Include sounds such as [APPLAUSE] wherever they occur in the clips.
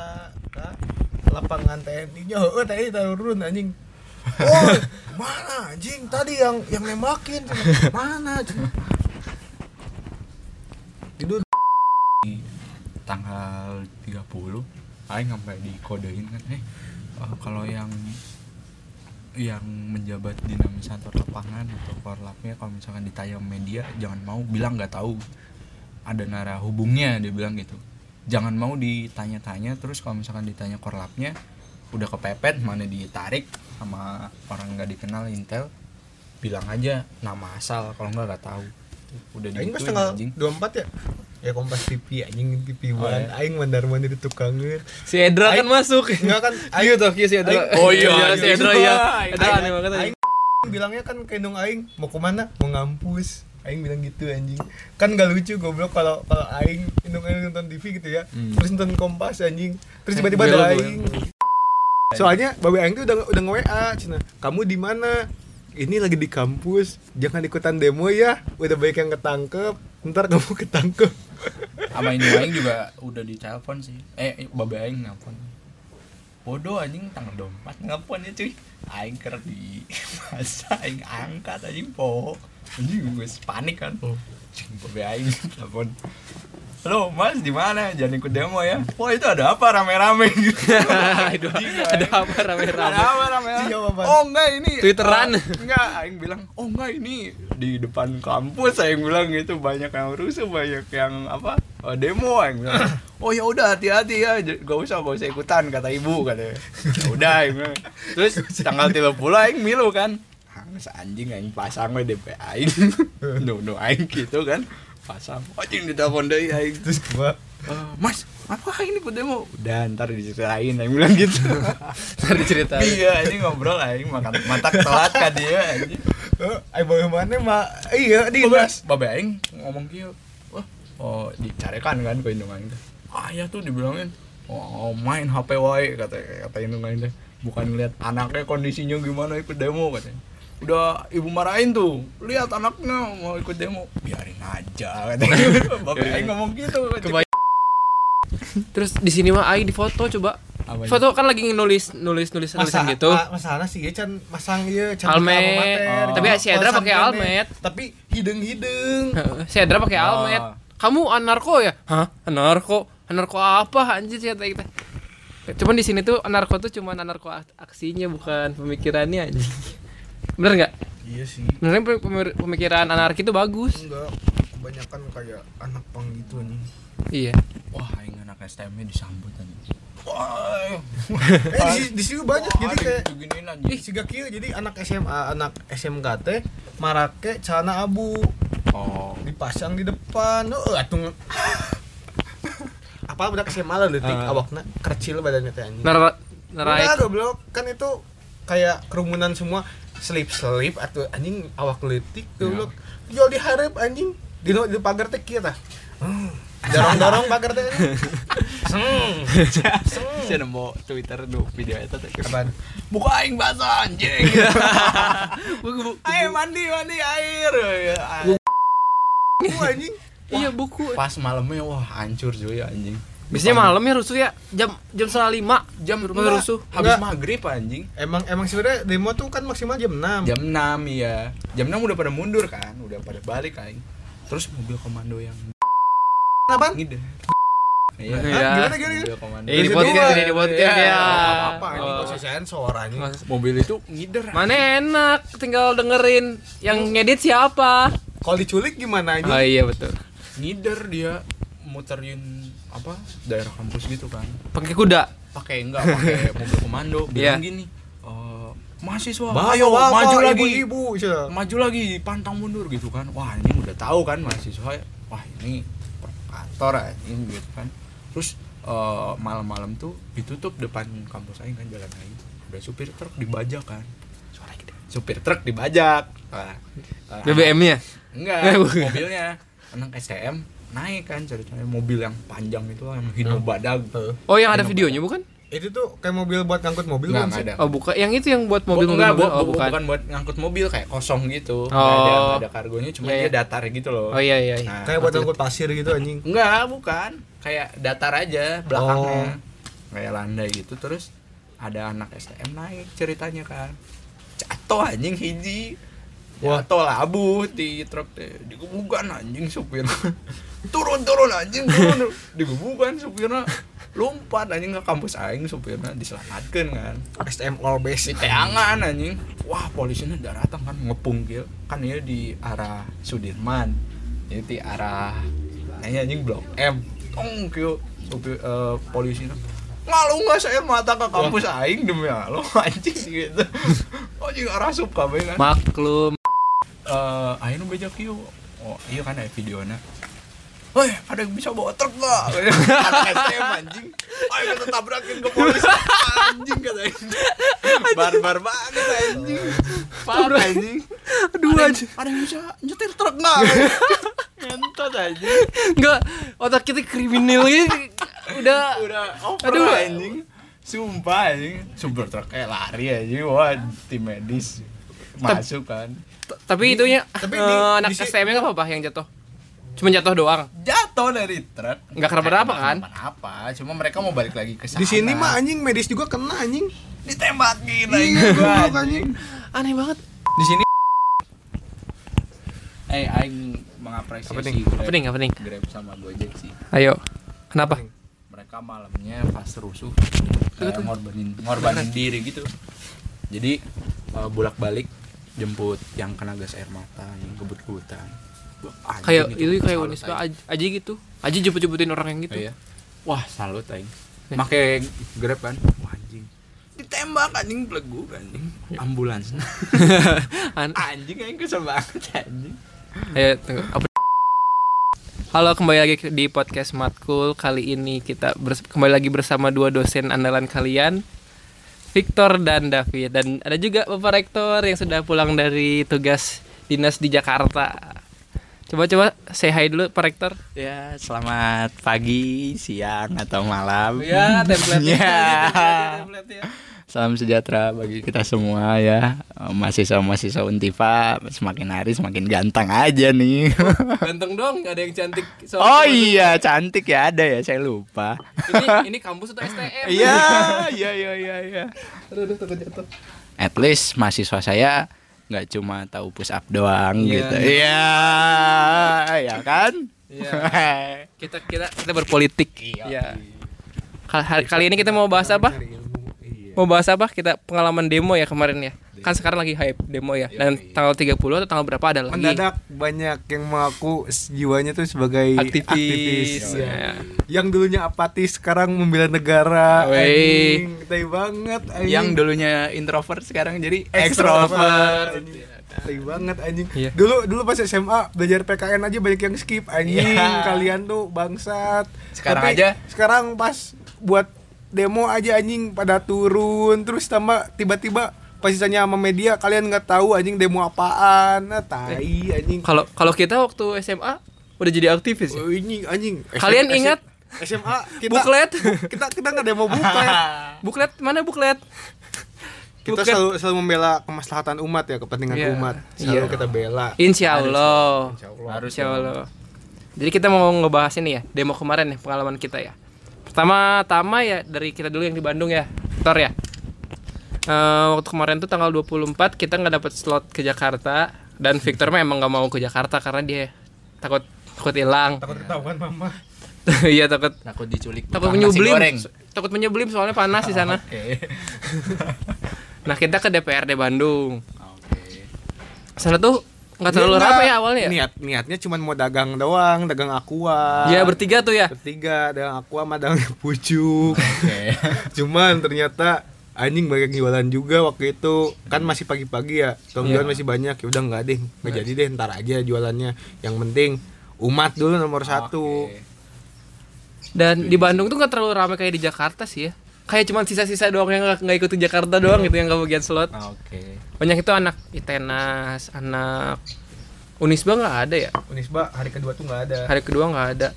eta ka lapangan TNI nya heeh TNI turun anjing. [LAUGHS] Oh mana anjing? Tadi yang yang nembakin. Mana itu di tanggal 30 aing sampai dikodein kan eh eh, kalau yang yang menjabat dinamisator lapangan atau korlapnya kalau misalkan ditanya media jangan mau bilang nggak tahu. Ada nara hubungnya dia bilang gitu jangan mau ditanya-tanya terus kalau misalkan ditanya korlapnya udah kepepet mana ditarik sama orang nggak dikenal intel bilang aja nama asal kalau nggak nggak tahu udah aing pas digituin, tanggal anjing. 24 ya ya kompas TV anjing TV Oh, one iya. aing mandar mandir tukangnya Si Edra kan Aing- masuk. enggak kan [LAUGHS] Ayo tuh si Edra. Aing- Oh iya, Aing- si Edra iya. Edra Aing- aneh banget aing bilangnya kan ke indung aing mau ke mana mau ngampus aing bilang gitu anjing. Kan gak lucu goblok kalau kalau aing aing nonton TV gitu ya Hmm. terus nonton kompas anjing. Terus tiba-tiba Belo, ada aing. soalnya babe aing tuh udah udah nge WA cina. Kamu di mana? Ini lagi di kampus. Jangan ikutan demo ya. Udah banyak yang ketangkep. Ntar kamu ketangkep. Sama ini aing juga udah ditelepon sih. Eh babe aing nelfon bodoh anjing. Tanggal 24 nelfon ya cuy. Aing ker di [LAUGHS] masa aing angkat anjing. Po anjing gue panik kan? Cing, babe aing telepon. Halo mas di mana? Jangan ikut demo ya. Wah itu ada apa rame-rame? [LAUGHS] Gitu ada apa ada rame-rame? apa rame-rame? Jawaban. oh enggak ini. Twitteran. eh, enggak aing bilang oh enggak ini di depan kampus. Aing bilang gitu banyak yang rusuh banyak yang apa eh, demo aing bilang. [CLEARS THROAT] Oh ya udah hati-hati ya. Gak usah gak usah ikutan kata ibu katanya. "Ya udah aing bilang. terus? Tanggal 30 aing milu kan Anjing aing pasang we DP aing. No no aing gitu kan. Pasang. Anjing ditelepon deui aing. Terus gua "Eh, mas apa ini ikut demo? Udah ntar diceritain aing bilang gitu. [LAUGHS] Ntar diceritain. iya ini ngobrol aing makan matak telat ka dia anjing. Eh aing bawa mana mah iya di Babe, babe aing ngomong kieu. Wah oh dicarekan kan ke indung aing teh. Ah ya tuh dibilangin. Oh main HP wae kata kata indung aing teh. Bukan ngeliat anaknya kondisinya gimana ikut demo katanya udah ibu marahin tuh lihat anaknya mau ikut demo biarin aja katanya babe aing ngomong gitu Kebay- Terus di sini mah Aing di foto coba. Apa? Foto kan lagi nulis nulis nulis tulisan gitu. masalah sih ya can masang iya can Almet. Oh. Tapi si Edra pakai almet. tapi hidung hidung Si Edra pakai Oh. almet. Kamu anarko ya? Hah? Anarko? Anarko apa anjir kata kita. Cuman di sini tuh anarko tuh cuman anarko ak- aksinya bukan pemikirannya anjir. Bener nggak? iya sih. Benernya pemir- pemikiran anarki itu bagus. enggak kebanyakan kayak anak pang gitu nih Iya. wah aing anak STM-nya disambut anjing. Wah. [LAUGHS] Eh di, di sini banyak jadi kayak ih siga kieu jadi anak SMA anak SMK teh marake celana abu. Oh. Dipasang di depan. Oh atuh [LAUGHS] apa budak SMA lah detik Ah. awakna. Kecil badannya teh anjing. Nar Enggak narai goblok, kan itu kayak kerumunan semua slip-slip atau anjing awak letik goblok. Jual diharap anjing. Di di pagar teh kieu tah. Hmm. Dorong-dorong pagar teh. Seng. Seng. saya nemu Twitter do video itu teh Apaan? buka aing basah anjing [LAUGHS] [LAUGHS] ayo mandi mandi air Ku anjing. Iya buku. pas malamnya wah hancur cuy anjing Biasanya malam ya rusuh ya jam jam setengah lima jam rumah enggak, rusuh. habis Enggak. maghrib anjing Emang emang sebenarnya demo tuh kan maksimal jam 6. jam 6 iya jam 6 udah pada mundur kan udah pada balik aing terus mobil komando yang Apaan? ngide Iya. iya Gimana gimana? mobil komando Eh, di Bisa podcast ini di podcast Iya, ya. Apa-apa anjing Oh. kok si sensor anjing. Mobil itu ngider Mana enak tinggal dengerin yang ngedit siapa. Kalau diculik gimana anjing? Oh iya betul. ngider dia muterin apa daerah kampus gitu kan. Pakai kuda. pakai enggak pakai [LAUGHS] mobil komando. Bilang Iya. gini eh, mahasiswa Bapak, ayo bapak, maju lagi. ibu-ibu, sia. maju lagi pantang mundur gitu kan. Wah ini udah tahu kan mahasiswa wah ini provokator ini gitu kan. Terus eh, malam-malam tuh ditutup depan kampus aing kan jalan aing. Udah supir truk dibajak kan. Suara gede. Supir truk dibajak. Wah, eh, BBM-nya. enggak [LAUGHS] mobilnya. Anak STM naik kan ceritanya mobil yang panjang itu yang hino badag Heeh. Oh yang ada videonya bukan? Itu tuh kayak mobil buat ngangkut mobil Enggak, kan ada. Oh bukan. Yang itu yang buat mobil Mobil enggak, mobil. bu- Oh bu- bukan. bukan buat ngangkut mobil kayak kosong gitu. Oh. Nggak ada nggak ada kargonya cuma Iya, dia iya. datar gitu loh. Oh iya iya. iya. Nah, Kayak buat ngangkut pasir gitu anjing. Enggak, bukan. Kayak datar aja belakangnya. kayak landai gitu terus ada anak STM naik ceritanya kan jatuh anjing hiji Wah. jatuh labu di truk teh digebukan anjing supir [LAUGHS] turun turun anjing turun. Digebukan supirnya. Lompat anjing ke kampus aing supirnya diselamatkan kan. STM all basic. Teangan anjing. Wah polisinya udah datang kan ngepung kieu kan ya di arah Sudirman. Jadi di arah nanya anjing blok M. Tong kieu supir eh, polisinya. Ngalu nggak saya mata ke kampus aing demi Allah [LAUGHS] anjing gitu. Anjing arah sup kabeh kan. Maklum. Eh aing nu beja kieu. Oh iya kan ada videonya Woi, ada yang bisa bawa truk gak? Anak STM anjing. Ayo kita tabrakin ke polisi. Anjing kata anjing. Barbar banget anjing. Parah. Anjing. Aduh yang- ada yang bisa nyetir truk gak? Ngentot anjing. Enggak otak kita kriminal ini. Udah. Udah over Aduh. anjing. Sumpah anjing. Super truk kayak lari anjing. Wah tim medis Masuk kan. tapi itunya tapi eh, anak di si- STM nya nggak apa-apa yang jatuh cuma jatuh doang. Jatuh dari truk. Nggak kenapa-napa kan? apa Cuma mereka mau balik lagi ke sana di sini mah anjing medis juga kena anjing. Ditembakin Iya, anjing. anjing. Aneh banget. Di sini eh aing mengapresiasi Apa nih? Grab, apa nih apa nih Grab sama Gojek sih. Ayo. Kenapa? Mereka malamnya pas rusuh kayak ngorbanin ngorbanin diri gitu. Jadi bolak balik jemput yang kena gas air mata yang kebut-kebutan Wah, kayak itu kayak Unisba aja, aja gitu. Aja jemput-jemputin orang yang gitu. Iya. wah salut aing. Make grab kan. Wah anjing. Ditembak anjing belegu anjing. Ambulans. [LAUGHS] An- anjing aing kesel banget anjing. Ayo tunggu. Apa? Halo kembali lagi di podcast Matkul. Kali ini kita kembali lagi bersama dua dosen andalan kalian Victor dan David. Dan ada juga Bapak Rektor yang sudah pulang dari tugas dinas di Jakarta Coba-coba say hi dulu Pak Rektor Ya, selamat pagi, siang, atau malam. [LAUGHS] Ya template Ya. Salam sejahtera bagi kita semua ya. Mahasiswa-mahasiswa Untifa semakin hari semakin ganteng aja nih. Ganteng dong, gak ada yang cantik Soal- oh iya, cantik ya ada ya, saya lupa. Ini, ini kampus atau STM? Iya, iya, iya, iya, iya. Aduh, aduh, jatuh At least mahasiswa saya nggak cuma tahu push up doang Iya. gitu. Iya, ya kan? Iya. [LAUGHS] Kita, kita, kita berpolitik Iya Kal- hari- Kali ini kita mau bahas apa? Mau bahas apa? Kita pengalaman demo ya kemarin ya Kan sekarang lagi hype demo ya. Dan tanggal 30 atau tanggal berapa ada lagi? Mendadak banyak yang mengaku jiwanya tuh sebagai Aktivis, ya. ya. yang dulunya apatis sekarang membela negara anjing. Tai banget anjing. Yang dulunya introvert sekarang jadi extrovert. tai banget anjing. Iya. dulu dulu pas SMA belajar PKN aja banyak yang skip anjing. Iya. kalian tuh bangsat. Sekarang Tapi aja- sekarang pas buat demo aja anjing pada turun. Terus tambah tiba-tiba pas sisanya sama media kalian nggak tahu anjing demo apaan nah tai anjing Kalau kalau kita waktu SMA udah jadi aktivis ya? Oh, ini anjing. Kalian SM ingat? SMA kita Buklet kita kita nggak demo buklet. [LAUGHS] Buklet mana buklet? kita Buklet. selalu selalu membela kemaslahatan umat ya, kepentingan Iya. umat. Selalu Iya. kita bela. Insya Allah Harus Insya Allah. Jadi kita mau ngebahas ini ya, demo kemarin ya, pengalaman kita ya. Pertama-tama ya dari kita dulu yang di Bandung ya, Tor ya. Eh, waktu kemarin tuh tanggal 24 kita nggak dapet slot ke Jakarta dan Victor mah emang nggak mau ke Jakarta karena dia takut takut hilang. Takut ketahuan mama. [LAUGHS] Iya takut takut diculik takut menyublim. Takut menyublim soalnya panas di sana. [LAUGHS] Oke. [LAUGHS] Nah, kita ke DPRD Bandung. Oke. Sana tuh nggak terlalu ramai nggak- ya awalnya. ya? Niat niatnya cuma mau dagang doang, dagang aqua. Iya bertiga tuh ya. Bertiga dagang aqua sama dagang pucuk. Oke. Cuman ternyata anjing banyak jualan juga waktu itu kan masih pagi-pagi ya tongguan Iya. masih banyak ya udah nggak deh nggak jadi deh ntar aja jualannya yang penting umat dulu nomor satu Oke. Dan di Bandung tuh nggak terlalu ramai kayak di Jakarta sih ya. Kayak cuma sisa-sisa doang yang nggak ikut di Jakarta doang gitu yang nggak bagian slot. Oke. Banyak itu anak Itenas, anak Unisba nggak ada ya. Unisba hari kedua tuh nggak ada Hari kedua nggak ada.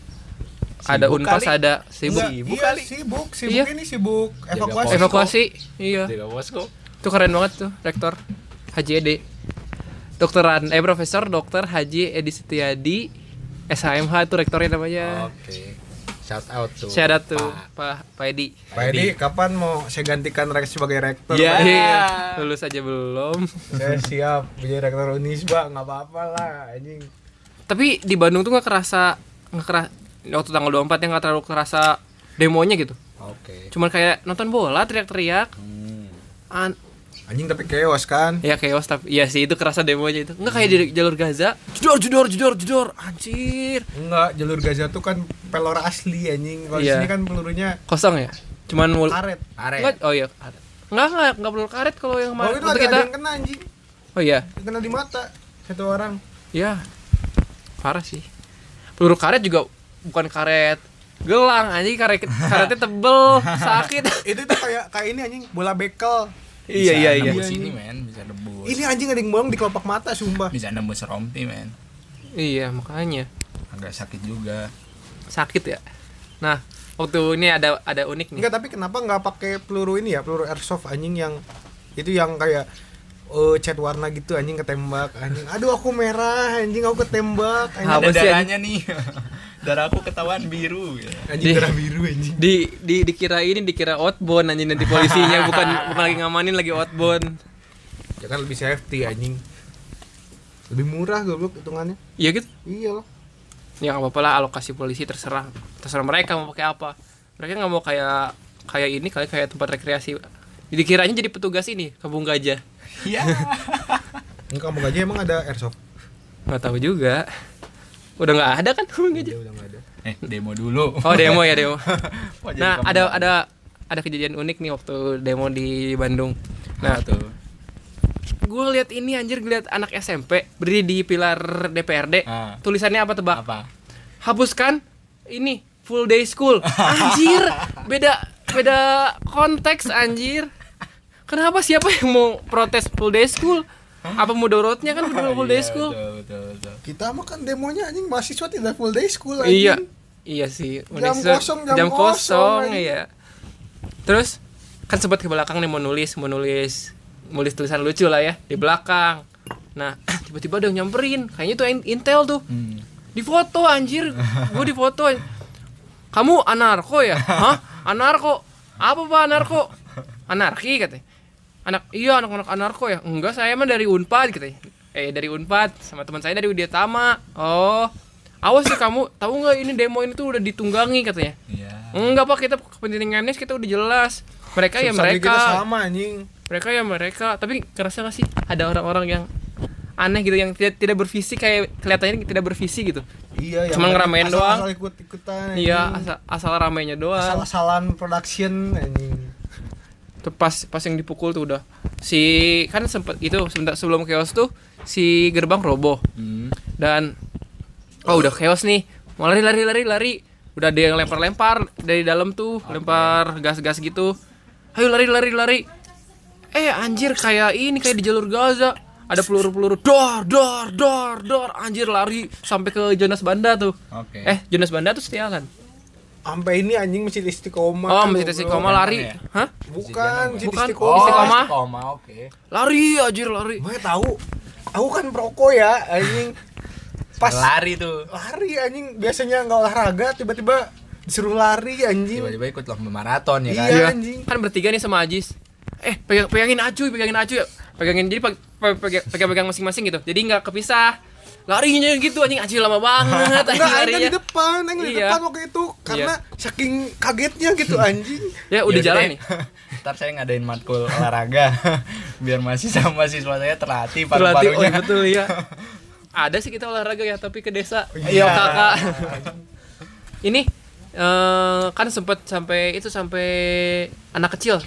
Ada Sibuk Unpas, kali. ada sibuk. Enggak, Sibuk iya, kali. sibuk sibuk Iya. ini sibuk Jaga evakuasi pos. Evakuasi. Iya. Jaga. Itu keren banget tuh, Rektor Haji Ede. Dokteran eh Profesor Dokter Haji Edi Setiadi SHMH itu rektornya namanya. Oke. shout out tuh Syarat tuh Pak. Pak Pak Edi. Pak Edi kapan mau saya gantikan Rex sebagai rektor Ya. Pak? Iya, lulus aja belum. saya siap menjadi rektor Unisba nggak apa-apa lah anjing Tapi di Bandung tuh nggak kerasa nggak keras waktu tanggal 24 yang nggak terlalu kerasa demonya gitu. oke Cuman kayak nonton bola teriak-teriak. An- anjing tapi chaos kan ya chaos tapi iya sih itu kerasa demonya itu. Enggak kayak di jalur Gaza. Jedor jedor jedor jedor anjir. enggak jalur Gaza tuh kan pelor asli anjing kalau di Iya. sini kan pelurunya Kosong ya? Cuman mul karet Enggak, oh iya karet. Enggak, enggak, enggak perlu karet kalau yang oh kemarin itu ada, kita. ada yang kena anjing Oh iya. kena di mata satu orang Ya. Parah sih. Peluru karet juga bukan karet gelang anjing karet karetnya tebel, [LAUGHS] sakit. itu tuh kayak kayak ini anjing bola bekel. Iya iya iya. nembus Iya, ini iya. men bisa nembus. Ini anjing ada yang bolong di kelopak mata sumpah. Bisa nembus rompi men. Iya, makanya. Agak sakit juga. Sakit ya. Nah, waktu ini ada ada unik nih. enggak tapi kenapa nggak pakai peluru ini ya? Peluru airsoft anjing yang itu yang kayak eh cat warna gitu anjing ketembak anjing. Aduh aku merah anjing aku ketembak anjing. Apa ada sih, darahnya nih [LAUGHS] darah aku ketahuan biru ya. anjing darah biru anjing Di di dikira ini dikira outbound anjing nanti polisinya [LAUGHS] bukan bukan lagi ngamanin lagi outbound. ya kan lebih safety anjing lebih murah goblok hitungannya Iya gitu. iya lah Ya nggak apa-apa lah alokasi polisi terserah. Terserah mereka mau pakai apa. Mereka nggak mau kayak kayak ini kali kayak tempat rekreasi. Dikiranya jadi petugas ini, kampung gajah. iya ini kamu aja emang ada airsoft Nggak tahu juga. Udah nggak ada kan udah nggak ada eh demo dulu Oh demo ya demo. [LAUGHS] Nah ada ada ada kejadian unik nih waktu demo di Bandung. nah Nah tuh gue lihat ini anjir lihat anak SMP berdiri di pilar DPRD. Ah. Tulisannya apa tebak? apa Hapuskan ini full day school. Anjir [LAUGHS] beda beda konteks anjir. Kenapa siapa yang mau protes full day school? Apa mudorotnya kan full, full day Iya, school? betul, betul, betul. kita mah kan demonya anjing mahasiswa tidak full day school anjing Iya. Iya sih. Jam kosong, jam jam kosong, kosong, iya. Terus kan sempat ke belakang nih mau nulis, mau nulis nulis tulisan lucu lah ya di belakang. Nah, [CLEARS THROAT] tiba-tiba ada yang nyamperin. Kayaknya itu in- Intel tuh. Hmm. Di foto anjir. [LAUGHS] Gue di foto. Kamu anarko ya? [LAUGHS] Hah? Anarko? Apa Pak anarko? [LAUGHS] Anarki katanya. Anak iya anak-anak anarko ya? Enggak, saya mah dari Unpad katanya. Eh dari Unpad sama teman saya dari Udiatama. Oh. Awas ya kamu, tahu nggak ini demo ini tuh udah ditunggangi katanya. iya Enggak Pak, kita kepentingannya kita udah jelas. Mereka ya Substansi kita mereka. sama anjing Mereka ya mereka. Tapi kerasa gak sih ada orang-orang yang aneh gitu yang tidak tidak bervisi kayak kelihatannya tidak bervisi gitu. iya Cuman ngeramein asal, doang. asal ikut ikutan Iya, asal, asal ramainya doang. asal-asalan production anjing Tuh pas pas yang dipukul tuh udah. Si kan sempet itu sebentar sebelum chaos tuh si gerbang roboh. Hmm. dan oh udah chaos nih. Mau lari lari lari lari. Udah ada yang lempar lempar dari dalam tuh lempar gas gas gitu. Ayo lari lari lari. Eh anjir kayak ini kayak di jalur Gaza. Ada peluru peluru dor dor dor dor. Anjir lari sampai ke Jonas Banda tuh. Oke. Eh Jonas Banda tuh setialan sampai ini anjing masjid istiqomah oh masjid istiqomah lari. Ya? hah? Bukan masjid Bukan. istiqomah. Istiqomah. koma oke. Lari anjir lari. Gue tahu. Aku kan perokok ya anjing. Pas lari tuh. Lari anjing. Biasanya nggak olahraga tiba-tiba disuruh lari anjing. Tiba-tiba ikut lomba maraton ya kan? Iya. anjing. kan bertiga nih sama Ajis. Eh pegang pegangin acuy pegangin acuy pegangin jadi peg- pe- pegang pegang pegang masing-masing gitu. Jadi nggak kepisah larinya gitu anjing. Acuy lama banget anjing kan larinya di depan, Aing di Iya. depan waktu itu karena saking kagetnya gitu anjing. [LAUGHS] ya udah Yaudah jalan deh. nih. [LAUGHS] Ntar saya ngadain matkul olahraga [LAUGHS] biar mahasiswa mahasiswa saya terlatih Terlatih, oh paru-parunya. iya, betul ya ada sih kita olahraga ya tapi ke desa. Iya. kakak. Ini eh, kan sempet sampai itu sampai anak kecil.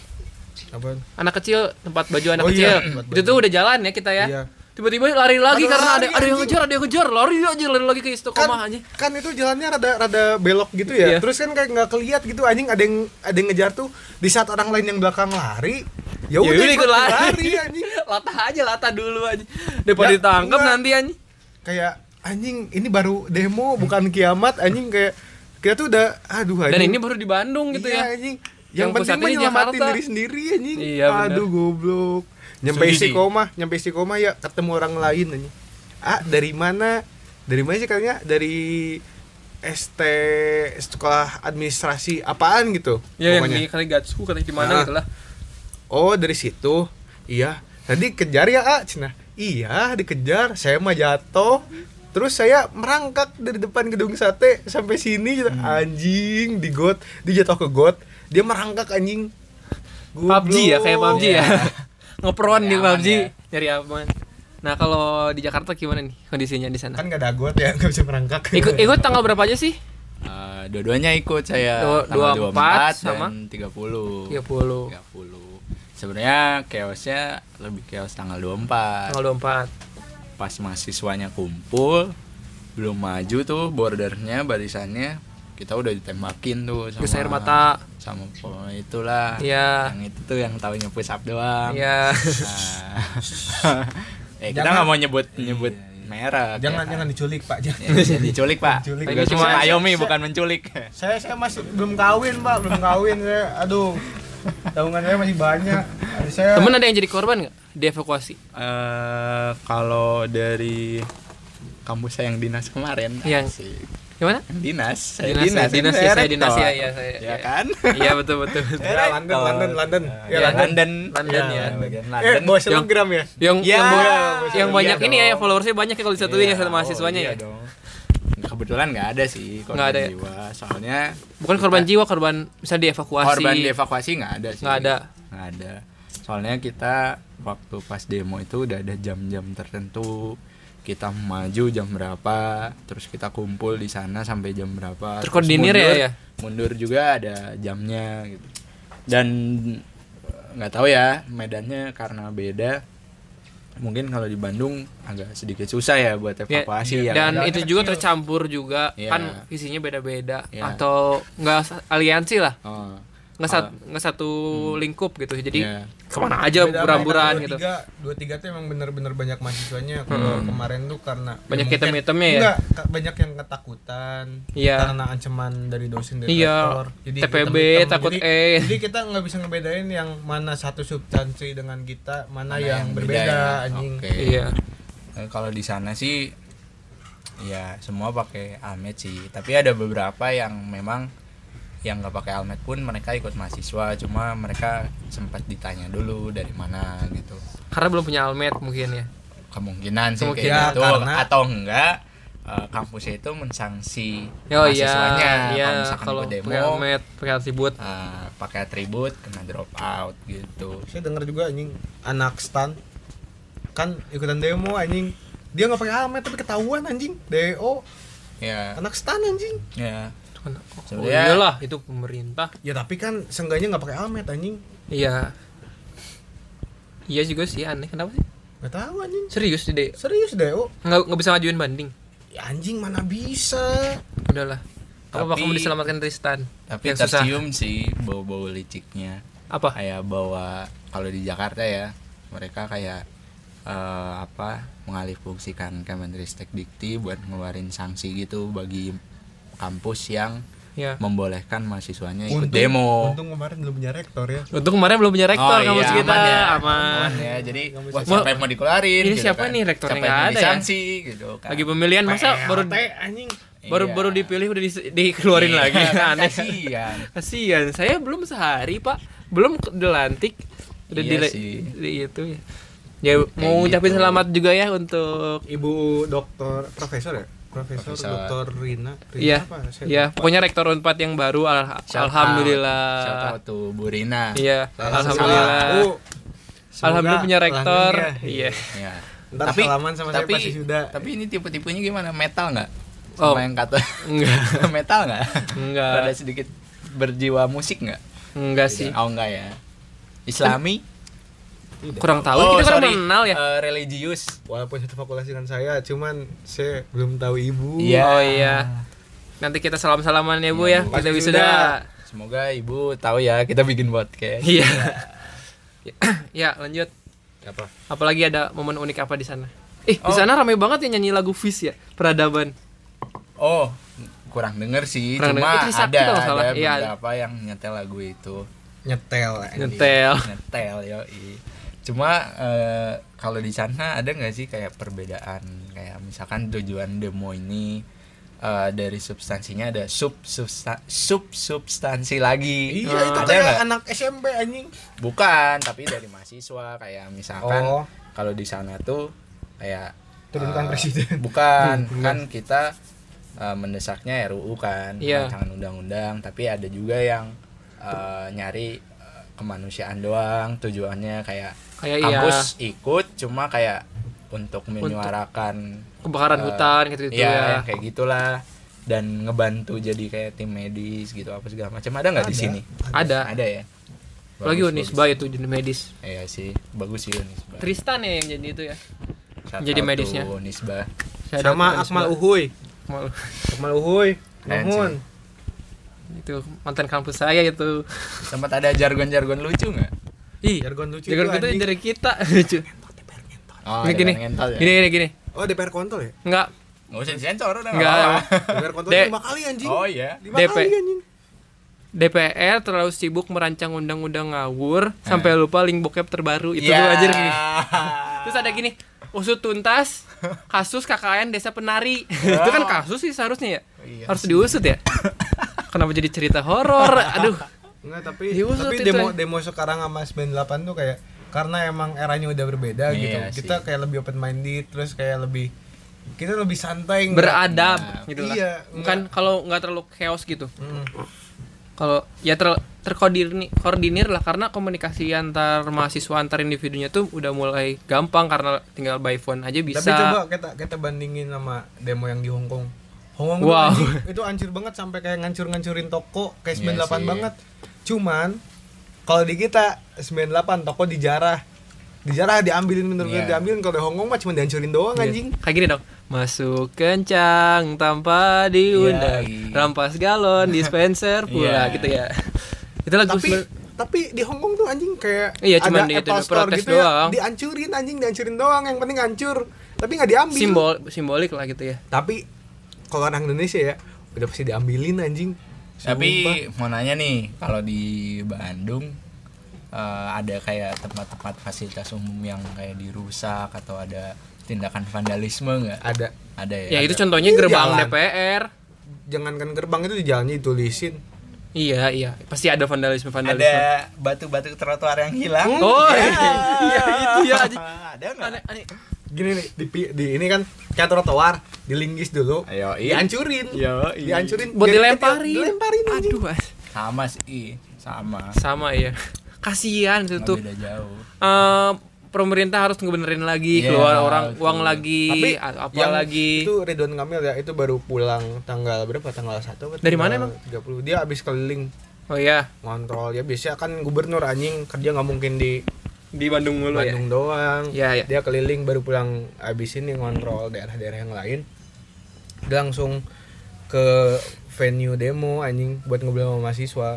Apaan? anak kecil tempat baju anak Oh kecil. iya, itu tuh udah jalan ya kita ya? Iya. Tiba-tiba lari lagi Aduh, karena ada lari, ada yang anjing. ngejar ada yang ngejar lari aja lari lagi ke Kan, istiqomah aja kan itu jalannya rada rada belok gitu ya. Iya. Terus kan kayak nggak keliat gitu anjing ada yang ada yang ngejar tuh di saat orang lain yang belakang lari. Ya udah udah ikut lari anjing. [LAUGHS] latah aja latah dulu aja daripada Ya, ditangkap nanti anjing Kayak anjing ini baru demo bukan kiamat anjing kayak kita tuh udah aduh anjing. dan ini baru di Bandung gitu iya, ya anjing. Yang Yang, penting pusatnya mah di nyelamatin Jakarta. diri sendiri anjing. Iya, bener. Aduh goblok. Nyampe istiqomah, nyampe istiqomah ya ketemu orang lain anjing. Ah, dari mana? Dari mana sih katanya? Dari ST sekolah administrasi apaan gitu Ya yang di kali Gatsu katanya di mana Ah. gitu lah. Oh dari situ Iya Tadi kejar ya A Cina Iya dikejar Saya mah jatuh Terus saya merangkak dari depan gedung sate Sampai sini gitu. Anjing Di got Dia jatuh ke got Dia merangkak anjing PUBG ya kayak PUBG ya. Ngeperon di PUBG ya. nyari aman. Nah, kalau di Jakarta gimana nih kondisinya di sana? Kan gak ada got ya [LAUGHS] Gak bisa merangkak Ikut ikut tanggal berapa aja sih? Eh, dua-duanya ikut saya Dua- tanggal 24 24 sama? dan 30 30. 30 sebenarnya chaosnya lebih chaos tanggal 24 Tanggal 24. pas mahasiswanya kumpul belum maju tuh bordernya barisannya kita udah ditembakin tuh sama Gas air mata. Sama po- itulah Iya. yang itu tuh yang taunya push up doang Iya. Nah. eh kita nggak mau nyebut nyebut merek Jangan ya. jangan diculik pak jangan. Ya, diculik pak Diculik. Tugas Cuma- Ayomi bukan menculik Saya saya masih belum kawin pak Belum kawin saya Aduh Tabungan saya masih banyak saya Temen ada yang jadi korban nggak? Dievakuasi. Eh kalau dari kampus saya yang dinas kemarin Yang- sih Gimana? yang dinas saya Dinas, dinas, dinas, kan ya, saya dinas, ya, ya, saya- ya ya. kan Iya betul betul. betul. Ya, London, London, London. Ya, ya, London. London London, ya. Eh London bawa Yang- selebgram ya Yang Ya, yang, iya yang banyak ini ya dong. followersnya banyak ya kalau disatuin ya Iya, sama mahasiswanya oh, ya. iya dong. kebetulan nggak ada sih korban ada ya? jiwa soalnya Bukan korban jiwa, korban bisa dievakuasi. korban dievakuasi nggak ada sih Nggak ada. nggak ada soalnya kita waktu pas demo itu udah ada jam-jam tertentu kita maju jam berapa terus kita kumpul di sana sampai jam berapa Terus Terkoordinir ya, mundur- ya? mundur juga ada jamnya gitu. Dan eh, nggak tahu ya medannya karena beda. Mungkin kalau di Bandung agak sedikit susah ya buat Ya, evakuasi ya. Dan kan? itu juga tercampur juga. Iya. kan visinya beda-beda. Iya. atau nggak sa- aliansi lah. Oh, nggak sat- nggak satu lingkup gitu jadi Iya. ke mana aja buram-buran gitu dua tiga, dua tiga tuh emang bener-bener banyak mahasiswanya kalau kemarin tuh karena Banyak ya hitam-hitamnya ya? enggak banyak yang ketakutan Iya. karena ancaman dari dosen dari Iya, rektor jadi TPB, hitam-hitam. takut jadi, E. jadi kita nggak bisa ngebedain yang mana satu substansi dengan kita mana, Mana yang, yang berbeda beda ya? anjing Oke. iya Eh, kalau di sana sih ya semua pakai almet sih tapi ada beberapa yang memang yang nggak pakai almet pun mereka ikut mahasiswa cuma mereka sempat ditanya dulu dari mana gitu. Karena belum punya almet mungkin ya? Kemungkinan sih Kemungkinan. kayak gitu Karena- atau enggak eh, kampusnya itu mensanksi oh iya mahasiswanya. Iya kalau misalkan kalau demo pakai almet pakai atribut. eh, pakai atribut kena drop out gitu. Saya dengar juga anjing anak stan. Kan ikutan demo anjing. Dia nggak pakai helmet tapi ketahuan anjing. Do ya. Anak stan anjing. Ya. Itu kan- oh, iyalah itu pemerintah. Ya tapi kan seenggaknya nggak pakai helmet anjing. Iya. Iya juga sih aneh. Kenapa sih? Nggak tahu anjing. Serius deh serius do nggak nggak bisa ngajuin banding. Ya anjing mana bisa? Udahlah. Apa kamu diselamatkan dari stan tapi yang susah. tercium sih bau-bau liciknya. Apa? Kayak bawa kalau di Jakarta ya mereka kayak eh, apa mengalihfungsikan Kemenristek Dikti buat ngeluarin sanksi gitu bagi kampus yang ya membolehkan mahasiswanya ikut demo. untung kemarin belum punya rektor ya Untung kemarin belum punya rektor Oh kampus iya, kita aman ya. aman. ya. Jadi wah siapa yang mau dikeluarin? Ini gitu siapa kan. nih rektornya Siapa yang ada ya? disanksi gitu kan. Lagi pemilihan masa baru anjing baru Iya. baru dipilih udah di- dikeluarin Iya, lagi. [LAUGHS] kan Aneh. kasihan. Kasihan. Saya belum sehari, Pak. Belum dilantik. Udah Iya di, sih. di itu ya. Ya mau ngucapin gitu. selamat juga ya untuk ibu dokter profesor ya profesor, Profesor. dokter Rina Rina Iya. Saya Ya, lupa. pokoknya rektor Unpad yang baru al- Shout alhamdulillah. Shout out to Bu Rina. Iya, alhamdulillah. Alhamdulillah punya rektor. langgengnya. Iya. Ya. Ntar salaman sama saya tapi, pasti sudah. Tapi ini tipe-tipenya gimana? Metal nggak? Oh. Sama yang kata Enggak. [LAUGHS] metal nggak? Enggak. Ada sedikit berjiwa musik nggak? Enggak sih. Oh enggak ya. Islami? Kurang tahu Oh, kita kan sorry. kenal ya. Eh, religius. walaupun satu fakultas dengan saya cuman saya belum tahu ibu Iya. Oh iya. Nanti kita salam-salaman ya, Bu ya. Iya, Bu. Kita wisuda. sudah. Semoga ibu tahu ya kita bikin podcast. Iya. [CLEARS THROAT] ya, lanjut. apa Apalagi ada momen unik apa di sana? Eh, di Oh. sana ramai banget ya nyanyi lagu Fish ya, peradaban. Oh, kurang denger sih. Kurang Cuma denger. Ada salah. ada Iya. beberapa yang nyetel lagu itu. nyetel. Nyetel. nyetel yo cuma eh, kalau di sana ada nggak sih kayak perbedaan kayak misalkan tujuan demo ini eh, dari substansinya ada sub substa, sub substansi lagi Iya, Ah. itu ada kayak nggak anak SMP anjing. bukan tapi dari mahasiswa kayak misalkan Oh. kalau di sana tuh kayak Turunkan eh, presiden. [LAUGHS] bukan Hmm, [LAUGHS] kan kita eh, mendesaknya RUU kan Iya. rancangan undang-undang tapi ada juga yang eh, nyari kemanusiaan doang tujuannya kayak Kayak iya ikut cuma kayak untuk menyuarakan kebakaran eh, hutan gitu-gitu iya, ya. yang kayak gitulah dan ngebantu jadi kayak tim medis gitu apa segala macam ada nggak di sini Ada. ada ya Lagi Bagus, Unisba itu jadi medis. iya sih bagus sih Unisba Tristan ya yang jadi itu ya. Shout jadi medisnya. Unisba Sama Akmal. Uhuy. Akmal- Uhuy. Nuhun. Itu mantan kampus saya itu. sempat ada jargon-jargon lucu nggak Ih, Jargon lucu Jargon itu, dari kita [LAUGHS] lucu. oh Ini gini. ya? Gini gini gini. Oh, DPR kontol ya? Enggak. nggak usah disensor udah Enggak. apa-apa. DPR kontol De- lima kali anjing. oh iya Lima DP. kali anjing. DPR terlalu sibuk merancang undang-undang ngawur sampai lupa link bokep terbaru itu Iya. tuh aja gini. Terus ada gini, usut tuntas kasus KKN Desa Penari. itu kan kasus sih seharusnya ya. Iya Harus diusut ya. [LAUGHS] Kenapa jadi cerita horor? Aduh. Enggak, tapi Diusut tapi itu demo ya. demo sekarang sama 98 tuh kayak karena emang eranya udah berbeda Iya gitu. sih. Kita kayak lebih open minded terus kayak lebih kita lebih santai Beradab Nah, gitu lah. iya, Bukan kalau nggak terlalu chaos gitu. Hmm. Kalau ya ter terkoordinir koordinir lah karena komunikasi antar mahasiswa antar individunya tuh udah mulai gampang karena tinggal by phone aja bisa. Tapi coba kita kita bandingin sama demo yang di Hong Kong. Hong Kong tuh Wow. anjing, itu hancur banget sampai kayak ngancur-ngancurin toko kayak Iya 98 sih. banget. Cuman kalau di kita 98 toko dijarah. Dijarah diambilin bener-bener Iya. diambilin kalau di Hong Kong mah cuma dihancurin doang Iya. anjing. Kayak gini dong. Masuk kencang tanpa diundang. Iya. Rampas galon, dispenser [LAUGHS] pula Iya. gitu ya. Itu lagu tapi tapi di Hong Kong tuh anjing kayak Iya, ada itu, Store protes gitu ya doang. dihancurin anjing dihancurin doang yang penting hancur tapi nggak diambil simbol simbolik lah gitu ya. tapi kalau orang Indonesia ya udah pasti diambilin anjing Tapi Sumpah. mau nanya nih, kalau di Bandung eh, ada kayak tempat-tempat fasilitas umum yang kayak dirusak atau ada tindakan vandalisme nggak? ada Ada ya. Ya itu contohnya Iya, gerbang jalan. DPR. jangankan gerbang itu di jalannya ditulisin Iya, iya. Pasti ada vandalisme vandalisme. Ada batu-batu trotoar yang hilang. Oh, iya, iya itu ya. anjing. ada nggak? Gini nih di, di ini kan kayak trotoar dilinggis dulu Ayo, iya. dihancurin Yo, iya. dihancurin Buat dilemparin. dilemparin Aduh, Mas. Sama sih, sama. sama ya. Kasihan itu tuh. beda jauh. Eh, pemerintah harus ngebenerin lagi, Iya, keluar orang betul. uang lagi, tapi apa yang lagi. itu Ridwan Kamil ya itu baru pulang tanggal berapa tanggal 1 apa Dari mana tanggal 30 dia habis keliling Oh iya, ngontrol ya biasanya kan gubernur anjing kerja nggak mungkin di di Bandung mulu ya. Bandung doang Iya, iya. dia keliling baru pulang habis ini ngontrol daerah-daerah yang lain dia langsung ke venue demo anjing buat ngobrol sama mahasiswa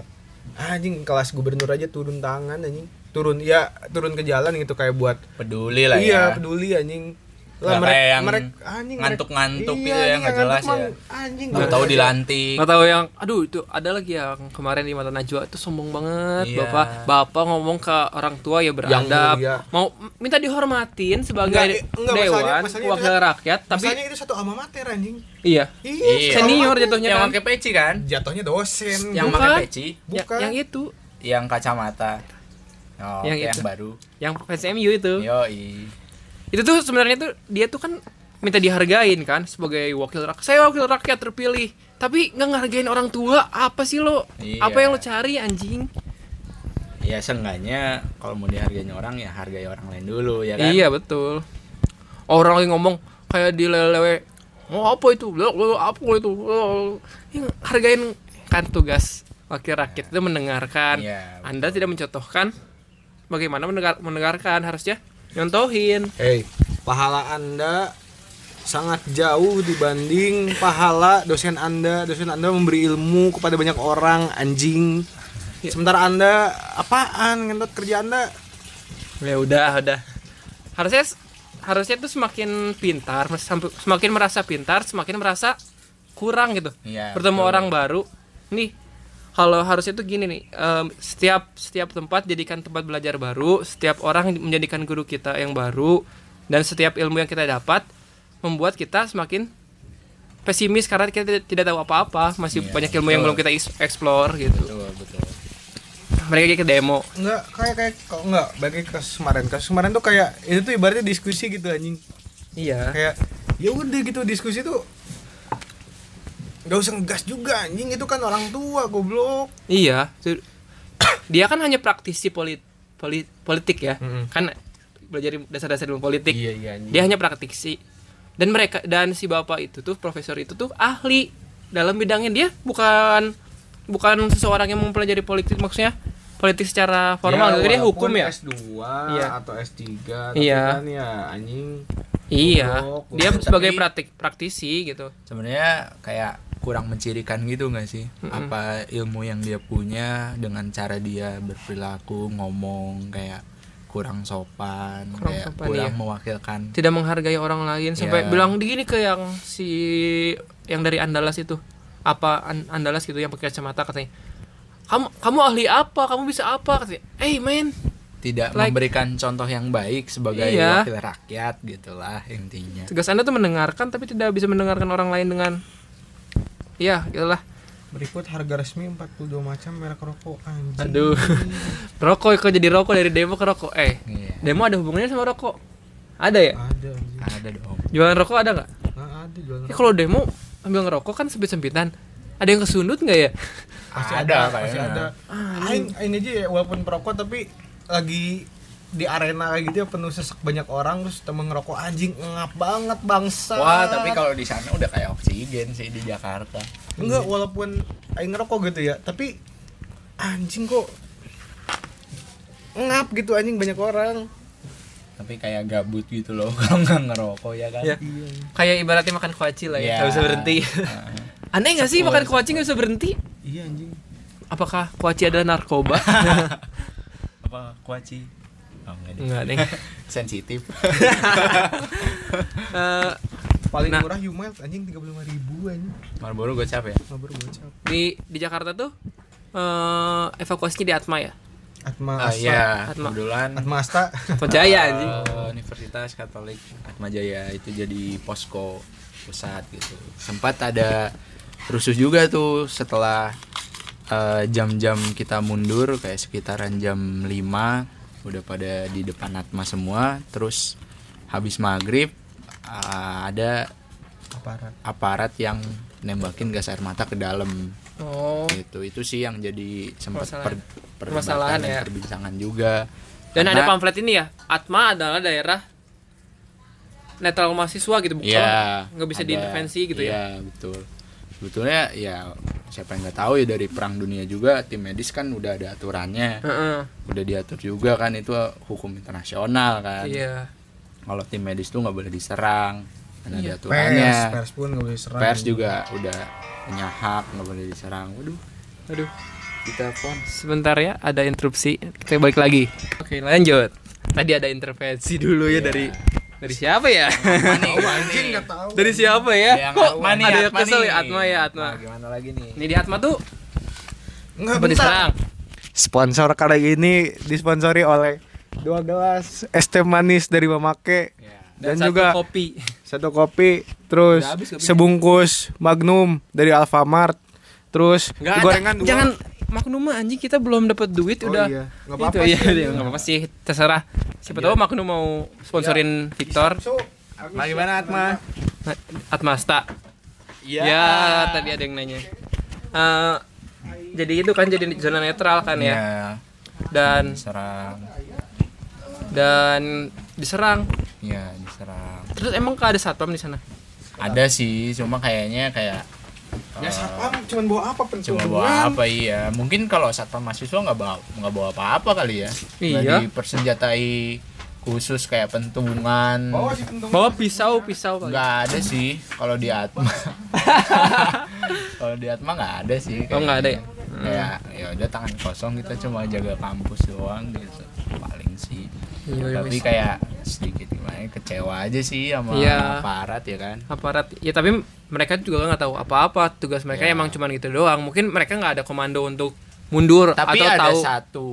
anjing kelas gubernur aja turun tangan anjing turun ya turun ke jalan gitu kayak buat Peduli lah iya ya. peduli anjing Nggak kayak yang anjing ngantuk-ngantuk mereka- gitu ya, iya, nggak anjing, jelas ya. anjing Nggak tahu jelas. dilantik. Nggak tahu yang aduh itu ada lagi yang kemarin di Mata Najwa itu sombong banget Iya. Bapak Bapak ngomong ke orang tua ya beradab mulia. mau minta dihormatin sebagai Enggak, enggak, dewan masalahnya- masalahnya wakil itu- rakyat tapi Masalahnya itu satu alma mater anjing iya iya, Iya. Senior jatuhnya yang kan pakai peci kan? jatuhnya dosen Yang pakai peci, Ya- Bukan. yang itu yang kacamata. Oh, Yang yang, itu. baru. yang fans MU itu Yoi. Itu tuh sebenarnya tuh dia tuh kan minta dihargain kan sebagai wakil rakyat. Saya wakil rakyat terpilih. Tapi nggak ngehargain orang tua. Apa sih lo? Iya. apa yang lo cari anjing? Ya seenggaknya kalau mau dihargain orang ya hargai orang lain dulu ya kan? iya betul. Orang lagi ngomong kayak di lelewe. Oh apa itu? Lo- apa itu? Oh, hargain kan tugas wakil rakyat itu mendengarkan. Iya, anda tidak mencontohkan bagaimana mendengar mendengarkan harusnya nyontohin Hei, pahala Anda sangat jauh dibanding pahala dosen Anda. Dosen Anda memberi ilmu kepada banyak orang, anjing. Ya. Sementara Anda apaan ngentot kerja Anda? ya udah udah harusnya harusnya tuh semakin pintar semakin merasa pintar semakin merasa kurang gitu Iya, bertemu betul. orang baru nih kalau harusnya tuh gini nih em, setiap setiap tempat jadikan tempat belajar baru setiap orang menjadikan guru kita yang baru dan setiap ilmu yang kita dapat membuat kita semakin pesimis karena kita tidak, tahu apa-apa masih Iya, banyak ilmu yang betul. belum kita explore gitu betul betul mereka kayak ke demo Enggak, kayak kayak kok enggak bagi kasus kemarin. Kasus kemarin tuh kayak itu tuh ibaratnya diskusi gitu anjing. iya Kayak ya udah gitu diskusi tuh nggak usah ngegas juga anjing itu kan orang tua goblok. iya [COUGHS] dia kan hanya praktisi polit, polit politik ya Mm-mm. kan belajar dasar-dasar ilmu politik Iya iya anjing. dia hanya praktisi dan mereka dan si bapak itu tuh profesor itu tuh ahli dalam bidangnya dia bukan bukan seseorang yang mempelajari politik maksudnya politik secara formal gitu. dia hukum ya S2 Iya. atau S3 tapi Iya. kan ya anjing iya Goblok, dia goblok. sebagai praktik praktisi gitu sebenarnya kayak kurang mencirikan gitu nggak sih Mm-mm. apa ilmu yang dia punya dengan cara dia berperilaku ngomong kayak kurang sopan Kurang kayak sopan, kurang iya. mewakilkan tidak menghargai orang lain sampai Iya. bilang gini ke yang si yang dari Andalas itu apa An- Andalas gitu yang pakai kacamata katanya kamu kamu ahli apa? Kamu bisa apa? Katanya hey man. Tidak Like- memberikan contoh yang baik sebagai Iya. wakil rakyat gitulah intinya. Tugas anda tuh mendengarkan tapi tidak bisa mendengarkan orang lain dengan ya gitulah. Berikut harga resmi 42 macam merek rokok anjing. Aduh. [LAUGHS] Rokok kok jadi rokok? Dari demo ke rokok? Eh Iya. demo ada hubungannya sama rokok? Ada ya? Ada anjing. Ada dong. Jualan rokok ada nggak? Nah, ada jualan ya, kalau demo ambil ngerokok kan sempit sempitan ada yang kesundut nggak ya pasti Ada kayaknya. ada. Aing ini aja ya walaupun perokok tapi lagi di arena kayak gitu ya penuh sesak banyak orang terus temen ngerokok anjing ngap banget bangsa. wah tapi kalau di sana udah kayak oksigen sih di Jakarta enggak walaupun aing ngerokok gitu ya, tapi anjing kok ngap gitu anjing banyak orang. tapi kayak gabut gitu loh [LAUGHS] kalau nggak ngerokok ya kan Ya. kayak ibaratnya makan kuaci lah ya Iya. nggak bisa berhenti Heeh. Aneh nggak sih makan kuaci nggak bisa berhenti Iya anjing. apakah kuaci adalah narkoba [LAUGHS] apa kuaci oh, enggak deh. [LAUGHS] Sensitif [LAUGHS] Eh, Paling Nah. murah Yumiles anjing 35 ribu anjing. Marlboro gocap ya Nggak bergocap. di di Jakarta tuh eh evakuasinya di Atma ya Atma ah Asta. iya Atma. kebetulan Atma Asta. Atma Jaya anjing eh, Universitas Katolik Atmajaya itu jadi posko pusat gitu sempat ada rusuh juga tuh setelah eh, jam-jam kita mundur kayak sekitaran jam 5 udah pada di depan Atma semua terus habis maghrib eh, ada Aparat. aparat yang nembakin gas air mata ke dalam oh gitu itu sih yang jadi sempat per, Permasalahan. ya. perbincangan juga dan ada Karena- pamflet ini ya Atma adalah daerah netral mahasiswa gitu bukan Iya, nggak bisa ada. diintervensi gitu ya Iya, betul. Sebetulnya ya siapa yang nggak tahu ya dari perang dunia juga tim medis kan udah ada aturannya, Heeh. udah diatur juga kan itu hukum internasional kan. iya Kalau tim medis tuh nggak boleh diserang, kan ada Iya. aturannya. Pers, pers pun nggak boleh serang. Pers juga udah punya hak nggak boleh diserang. Waduh, aduh kita pon. sebentar ya ada interupsi kita balik lagi oke lanjut tadi ada intervensi dulu ya Iya. dari dari siapa ya? Oh, anjing nggak tahu. dari siapa ya? Kok Atma nih, ada yang kesel ya? Atma ya Atma. Nah, gimana lagi nih? ini di Atma tuh Nggak bentar. diserang. Sponsor kali ini disponsori oleh dua gelas es teh manis dari Mamake Ya. dan, satu juga kopi. satu kopi, terus sebungkus Magnum dari Alfamart, terus Nggak gorengan dua. jangan Magnum mah anjing kita belum dapat duit Oh udah iya. Nggak itu apa-apa iya sih. iya, nggak apa-apa sih terserah siapa tahu Magnum mau sponsorin Victor So, Nah, gimana Atma? Atmasta Iya. ya tadi ada yang nanya Eh, jadi itu kan jadi zona netral kan ya Iya. dan Diserang. dan diserang Iya, diserang. terus emang gak ada satpam di sana Ada sih, cuma kayaknya kayak ya satpam cuman bawa apa cuma pentungan? bawa apa iya mungkin kalau satpam mahasiswa nggak bawa nggak bawa apa-apa kali ya nggak Iya. dipersenjatai khusus kayak pentungan Bawa sih pentungan. bawa pisau pisau kali. nggak ada sih kalau di Atma [LAUGHS] kalau di Atma nggak ada sih Oh, nggak ada ya? kayak ya udah tangan kosong kita cuma jaga kampus doang gitu paling sih Iya, iya, tapi wis. kayak sedikit ya, kecewa aja sih sama Iya. aparat ya kan aparat ya tapi mereka juga nggak tahu apa-apa tugas mereka Ya. emang cuman gitu doang mungkin mereka nggak ada komando untuk mundur Tapi atau ada tahu satu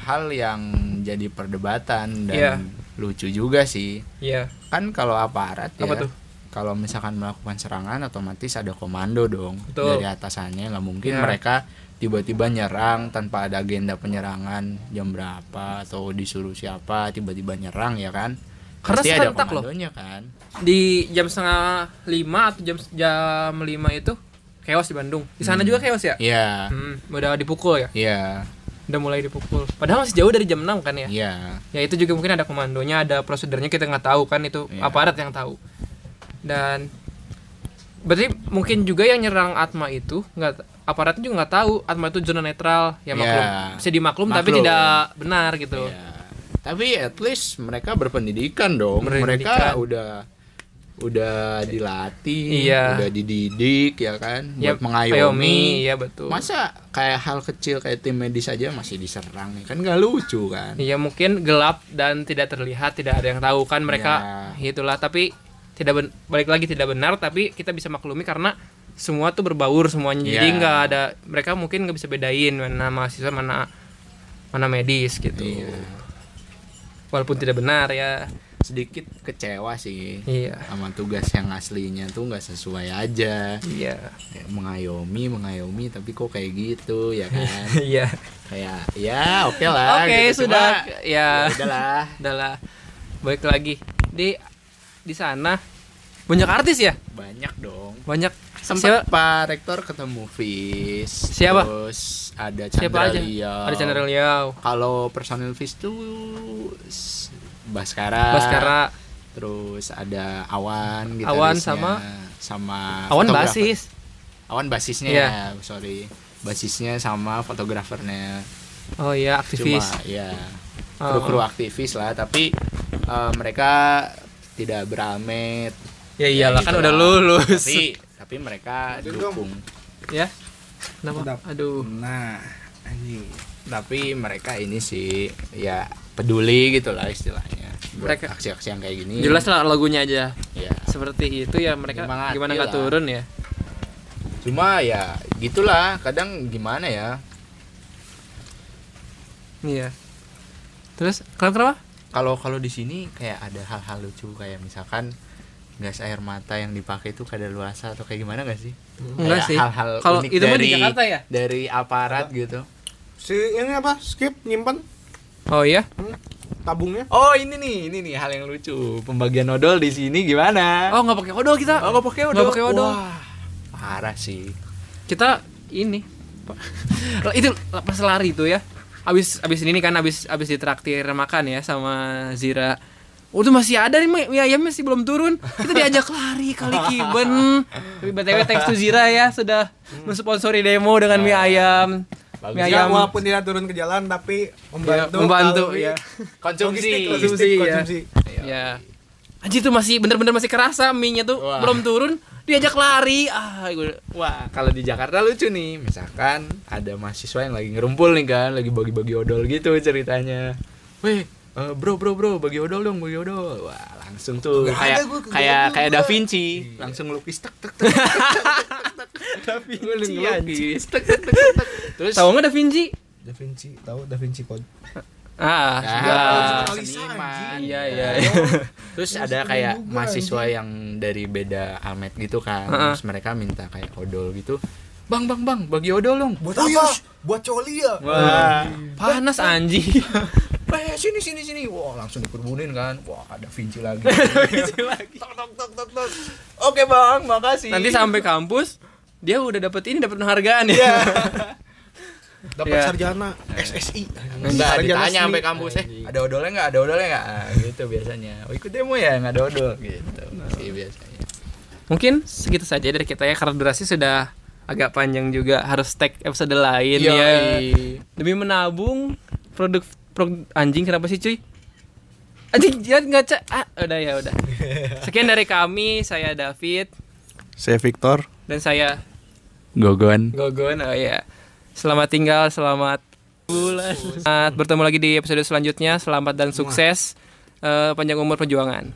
hal yang jadi perdebatan dan Iya. lucu juga sih. Iya. Kan kalau aparat Apa ya, tuh? kalau misalkan melakukan serangan otomatis ada komando dong Betul. dari atasannya nggak mungkin Ya. mereka tiba-tiba nyerang tanpa ada agenda penyerangan jam berapa atau disuruh siapa tiba-tiba nyerang ya kan Karena pasti ada serentak loh. kan Di jam setengah lima atau jam jam lima itu chaos di Bandung. Di sana juga chaos ya? iya Hmm, udah dipukul ya? iya Udah mulai dipukul. Padahal masih jauh dari jam 6 kan ya? iya Ya itu juga mungkin ada komandonya, ada prosedurnya kita nggak tahu kan itu Iya. aparat yang tahu. Dan berarti mungkin juga yang nyerang Atma itu nggak aparatnya juga nggak tahu Atma itu zona netral ya maklum Iya. bisa dimaklum tapi Maklum. tidak benar gitu. Iya. Tapi at least mereka berpendidikan dong. Berpendidikan. Mereka udah udah dilatih, Iya. udah dididik ya kan Ya, buat mengayomi. iya betul. Masa kayak hal kecil kayak tim medis aja masih diserang ya kan gak lucu kan? Iya mungkin gelap dan tidak terlihat, tidak ada yang tahu kan mereka Ya. itulah tapi tidak ben- balik lagi tidak benar tapi kita bisa maklumi karena semua tuh berbaur semuanya jadi Ya. nggak ada mereka mungkin nggak bisa bedain mana mahasiswa mana mana medis gitu Iya. Walaupun tidak benar ya. Sedikit kecewa sih iya. sama tugas yang aslinya tuh nggak sesuai aja. iya. Kayak mengayomi, mengayomi tapi kok kayak gitu ya kan? [LAUGHS] iya. Kayak ya oke lah oke gitu. sudah. Cuma, ya. Udahlah. [LAUGHS] Udahlah. Baik lagi. Di di sana. Banyak artis ya? Banyak dong. Banyak sempat siapa Pak Rektor ketemu Fis Siapa? terus ada siapa Chandra aja Liao. ada Chandra Liao kalau personil Fis tuh Baskara Baskara terus ada Awan Awan gitarisnya, sama? sama Awan fotografer. basis Awan basisnya Iya. ya sorry basisnya sama fotografernya oh iya aktivis cuma ya Oh. kru-kru aktivis lah tapi eh, mereka tidak beramet ya iyalah Ya, kan gitu udah lah. lulus tapi tapi mereka dukung. Ya. Kenapa aduh. Nah anjing. Tapi mereka ini sih ya peduli gitu lah istilahnya. Buat Mereka- aksi-aksi yang kayak gini. Jelas lah lagunya aja. Ya seperti itu ya mereka Nyemangati gimana nggak turun ya? Cuma ya gitulah. Kadang gimana ya? Iya. Terus kenapa? Kalau kalau di sini kayak ada hal-hal lucu kayak misalkan gas air mata yang dipakai itu kadaluarsa atau kayak gimana gak sih? Enggak sih. Hal-hal Kalau unik itu mah di dari Jakarta ya? Dari aparat gitu. Si ini apa? Skip nyimpan oh iya tabungnya. Oh ini nih, ini nih hal yang lucu. Pembagian odol di sini gimana? oh nggak pakai odol kita Oh, nggak pakai odol. Nggak pakai odol. Wah, parah sih. kita ini [LAUGHS] itu pas lari itu ya abis abis ini kan abis abis ditraktir makan ya sama Zira Itu masih ada nih mie ayamnya masih belum turun. Kita diajak lari kali kiben. Tapi btw thanks to Zira ya sudah mensponsori demo dengan mie ayam. Bagus. Mie Ya, ayam walaupun tidak turun ke jalan tapi membantu. Ya, membantu kalau ya. Konsumsi. Konsumsi, logistik, ya. konsumsi. Ya. Anjir tuh masih bener-bener masih kerasa mie-nya tuh Wah. belum turun diajak lari. Ah, gue Wah, kalau di Jakarta lucu nih. Misalkan ada mahasiswa yang lagi ngerumpul nih kan, lagi bagi-bagi odol gitu ceritanya. Weh, eh, bro bro bro, bagi odol dong, bagi odol. Wah, langsung tuh kayak gua, kayak. Da Vinci, langsung lukis tek tek tek. Da Vinci lukis tek tek tek tek. Terus tahu nggak Da Vinci? Da Vinci, tahu Da Vinci Code. Ah, Ah, seniman. Iya, iya, iya. Terus ada kayak mahasiswa yang dari beda almet gitu kan. Terus mereka minta kayak odol gitu. Bang, bang, bang, bagi odol dong. Buat apa? Buat coli ya. Wah. Panas anjing. Eh, sini sini sini. Wah, langsung dikerbunin kan. Wah, ada Vinci lagi. [LAUGHS] Vinci lagi. Tok tok tok tok tok. Oke, Bang, makasih. Nanti sampai kampus dia udah dapet ini dapat penghargaan ya. Iya. [LAUGHS] Dapat Iya. sarjana SSI. Enggak Sarjana ditanya sampai kampus eh ada odolnya enggak? Ada odolnya enggak? Ah, gitu biasanya. Oh, ikut demo ya enggak ada odol gitu. Sih biasanya. Mungkin segitu saja dari kita ya karena durasi sudah agak panjang juga harus tag episode lain Yoi. ya. Demi menabung produk produk anjing kenapa sih cuy? Anjing jangan ngaca. Ah, udah ya udah. [LAUGHS] Sekian dari kami, saya David Saya Victor. dan saya Gogon. Gogon. Oh ya. Selamat tinggal, selamat bulan. Selamat bertemu lagi di episode selanjutnya. Selamat dan sukses. Eh, panjang umur perjuangan.